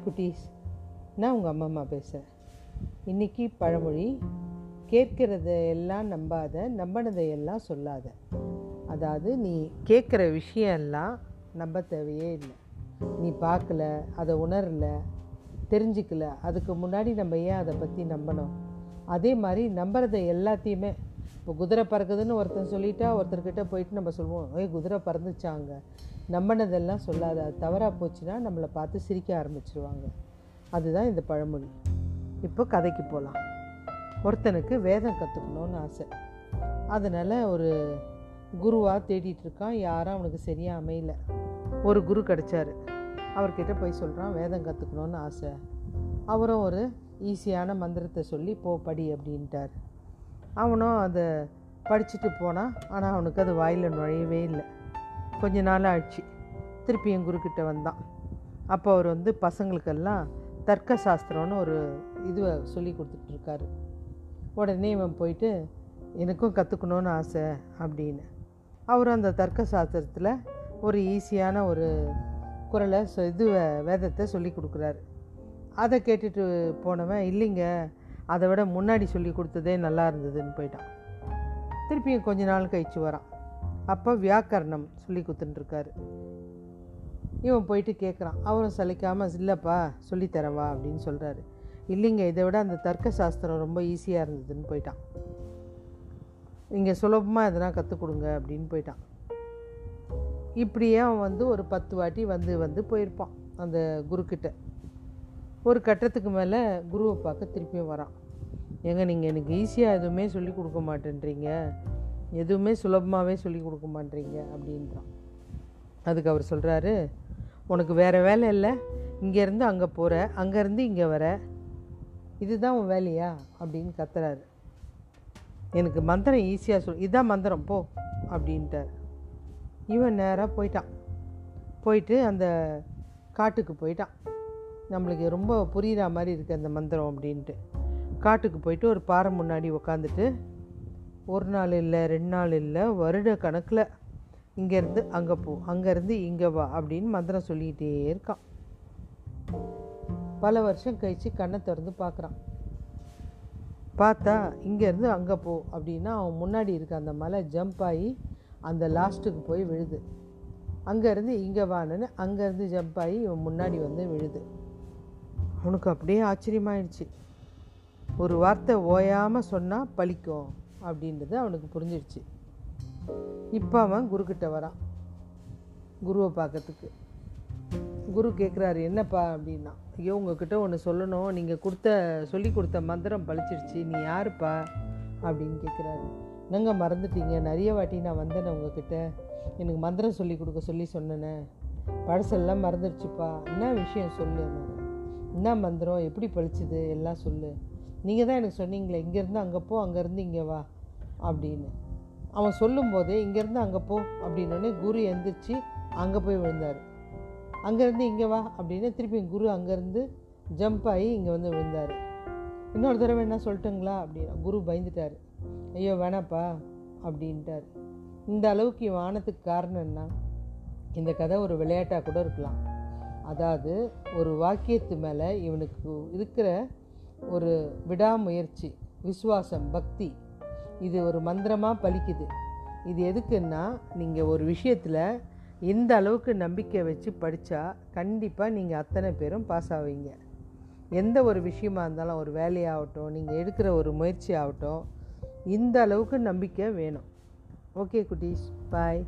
Hi குட்டீஸ் நான் உங்கள் அம்மா அம்மா பேசுகிறேன் இன்றைக்கி பழமொழி கேட்கிறத எல்லாம் நம்பாத நம்பினதை எல்லாம் சொல்லாத. அதாவது நீ கேட்குற விஷயம் எல்லாம் நம்ப தேவையே இல்லை. நீ பார்க்கல அதை உணரல தெரிஞ்சுக்கல அதுக்கு முன்னாடி நம்ம ஏன் அதை பற்றி நம்பணும்? அதே மாதிரி நம்புறதை எல்லாத்தையுமே இப்போ குதிரை பறக்குதுன்னு ஒருத்தன் சொல்லிட்டா ஒருத்தர்கிட்ட போயிட்டு நம்ம சொல்லுவோம் ஏய் குதிரை பறந்துச்சாங்க. நம்பினதெல்லாம் சொல்லாத. அது தவறாக போச்சுன்னா நம்மளை பார்த்து சிரிக்க ஆரம்பிச்சிருவாங்க. அதுதான் இந்த பழமொழி. இப்போ கதைக்கு போகலாம் ஒருத்தனுக்கு வேதம் கற்றுக்கணுன்னு ஆசை. அதனால் ஒரு குருவாக தேடிட்டு இருக்கான். யாரும் அவனுக்கு சரியாக அமையல. ஒரு குரு கிடச்சாரு. அவர்கிட்ட போய் சொல்கிறான் வேதம் கற்றுக்கணுன்னு ஆசை. அவரும் ஒரு ஈஸியான மந்திரத்தை சொல்லி போ படி அப்படின்ட்டார். அவனும் அதை படிச்சுட்டு போனான். ஆனால் அவனுக்கு அது வாயில் நுழையவே இல்லை. கொஞ்ச நாள் ஆச்சு திருப்பி என் குருக்கிட்ட வந்தான். அப்போ அவர் வந்து பசங்களுக்கெல்லாம் தர்க்க சாஸ்திரம்னு ஒரு இதுவை சொல்லி கொடுத்துட்ருக்காரு. உடனே இவன் போயிட்டு எனக்கும் கற்றுக்கணுன்னு ஆசை அப்படின்னு. அவர் அந்த தர்க்க சாஸ்திரத்தில் ஒரு ஈஸியான ஒரு குரலை சொ இது வேதத்தை சொல்லி கொடுக்குறாரு. அதை கேட்டுட்டு போனவன் இல்லைங்க அதை விட முன்னாடி சொல்லி கொடுத்ததே நல்லா இருந்ததுன்னு போயிட்டான். திருப்பியும் கொஞ்ச நாள் கழிச்சு வரான். அப்போ வியாக்கரணம் சொல்லி கொடுத்துட்டுருக்காரு இவன் போயிட்டு கேட்குறான் அவரும் சலிக்காமல் இல்லைப்பா சொல்லித்தரவா அப்படின்னு சொல்கிறாரு இல்லைங்க இதை விட அந்த தர்க்க சாஸ்திரம் ரொம்ப ஈஸியாக இருந்ததுன்னு போயிட்டான். இங்கே சுலபமாக எதனா கற்றுக் கொடுங்க அப்படின்னு போயிட்டான். இப்படியே அவன் வந்து ஒரு பத்து வாட்டி வந்து வந்து போயிருப்பான் அந்த குருக்கிட்ட. ஒரு கட்டத்துக்கு மேலே குருவை பார்க்க திருப்பியும் வரான். ஏங்க நீங்கள் எனக்கு ஈஸியாக எதுவுமே சொல்லி கொடுக்க மாட்டேன்றீங்க. எதுவுமே சுலபமாகவே சொல்லி கொடுக்க மாட்டேறீங்க அப்படின்றான். அதுக்கு அவர் சொல்கிறாரு உனக்கு வேறு வேலை இல்லை. இங்கேருந்து அங்கே போகிற அங்கேருந்து இங்கே வர. இதுதான் உன் வேலையா? அப்படின்னு கத்துறாரு. எனக்கு மந்திரம் ஈஸியாக சொல் இதுதான் மந்திரம் போ அப்படின்ட்டார். இவன் நேராக போயிட்டான். போயிட்டு அந்த காட்டுக்கு போயிட்டான். நம்மளுக்கு ரொம்ப புரிகிற மாதிரி இருக்குது அந்த மந்திரம் அப்படின்ட்டு. காட்டுக்கு போயிட்டு ஒரு பாறை முன்னாடி உக்காந்துட்டு ஒரு நாள் இல்லை ரெண்டு நாள் இல்லை வருட கணக்கில் இங்கேருந்து அங்கே போ அங்கேருந்து இங்கே வா அப்படின்னு மந்திரம் சொல்லிக்கிட்டே இருக்கான். பல வருஷம் கழித்து கண்ணை திறந்து பார்க்குறான். பார்த்தா இங்கேருந்து அங்கே போ அப்படின்னா அவன் முன்னாடி இருக்க அந்த மலை ஜம்ப் ஆகி அந்த லாஸ்ட்டுக்கு போய் விழுது. அங்கேருந்து இங்கே வான்னு அங்கேருந்து ஜம்ப் ஆகி இவன் முன்னாடி வந்து விழுது. அவனுக்கு அப்படியே ஆச்சரியமாயிடுச்சு. ஒரு வார்த்தை ஓயாமல் சொன்னால் பழிக்கும். அப்படின்றது அவனுக்கு புரிஞ்சிடுச்சு இப்போ அவன் குருக்கிட்ட வரான். குருவை பார்க்கறதுக்கு. குரு கேட்குறாரு என்னப்பா? அப்படின்னா ஐயோ உங்ககிட்ட ஒன்று சொல்லணும். நீங்கள் கொடுத்த சொல்லி கொடுத்த மந்திரம் பழிச்சிருச்சு. நீ யாருப்பா? அப்படின்னு கேட்குறாரு என்னங்க மறந்துட்டீங்க. நிறைய வாட்டி நான் வந்தேனே உங்ககிட்ட. எனக்கு மந்திரம் சொல்லி கொடுக்க சொல்லி சொன்னேனே. பழசெல்லாம் மறந்துடுச்சுப்பா என்ன விஷயம் சொல்லு? என்ன மந்திரம்? எப்படி பழிச்சுது? எல்லாம் சொல்லு. நீங்கள் தான் எனக்கு சொன்னீங்களே இங்கேருந்து அங்கே போ அங்கேருந்து இங்கே வா அப்படின்னு. அவன் சொல்லும்போதே இங்கேருந்து அங்கே போ அப்படின்னோடனே குரு எந்திரிச்சு அங்கே போய் விழுந்தார். அங்கேருந்து இங்கே வா அப்படின்னு திருப்பி குரு அங்கேருந்து ஜம்ப் ஆகி இங்கே வந்து விழுந்தார். இன்னொரு தடவை என்ன சொல்லிட்டுங்களா அப்படின்னா குரு பயந்துட்டார். ஐயோ வேணாப்பா அப்படின்ட்டார். இந்த அளவுக்கு இவன் ஆனதுக்கு காரணம் என்ன? இந்த கதை ஒரு விளையாட்டாக கூட இருக்கலாம். அதாவது ஒரு வாக்கியத்து மேலே இவனுக்கு இருக்கிற ஒரு விடாமுயற்சி விசுவாசம் பக்தி. இது ஒரு மந்திரமாக பலிக்குது. இது எதுக்குன்னா நீங்கள் ஒரு விஷயத்தில் எந்த அளவுக்கு நம்பிக்கை வச்சு படித்தா கண்டிப்பாக நீங்கள் அத்தனை பேரும் பாஸ் ஆவீங்க. எந்த ஒரு விஷயமா இருந்தாலும் ஒரு வேலையாகட்டும் நீங்கள் எடுக்கிற ஒரு முயற்சி ஆகட்டும் இந்த அளவுக்கு நம்பிக்கை வேணும். ஓகே குட்டீஸ். பாய்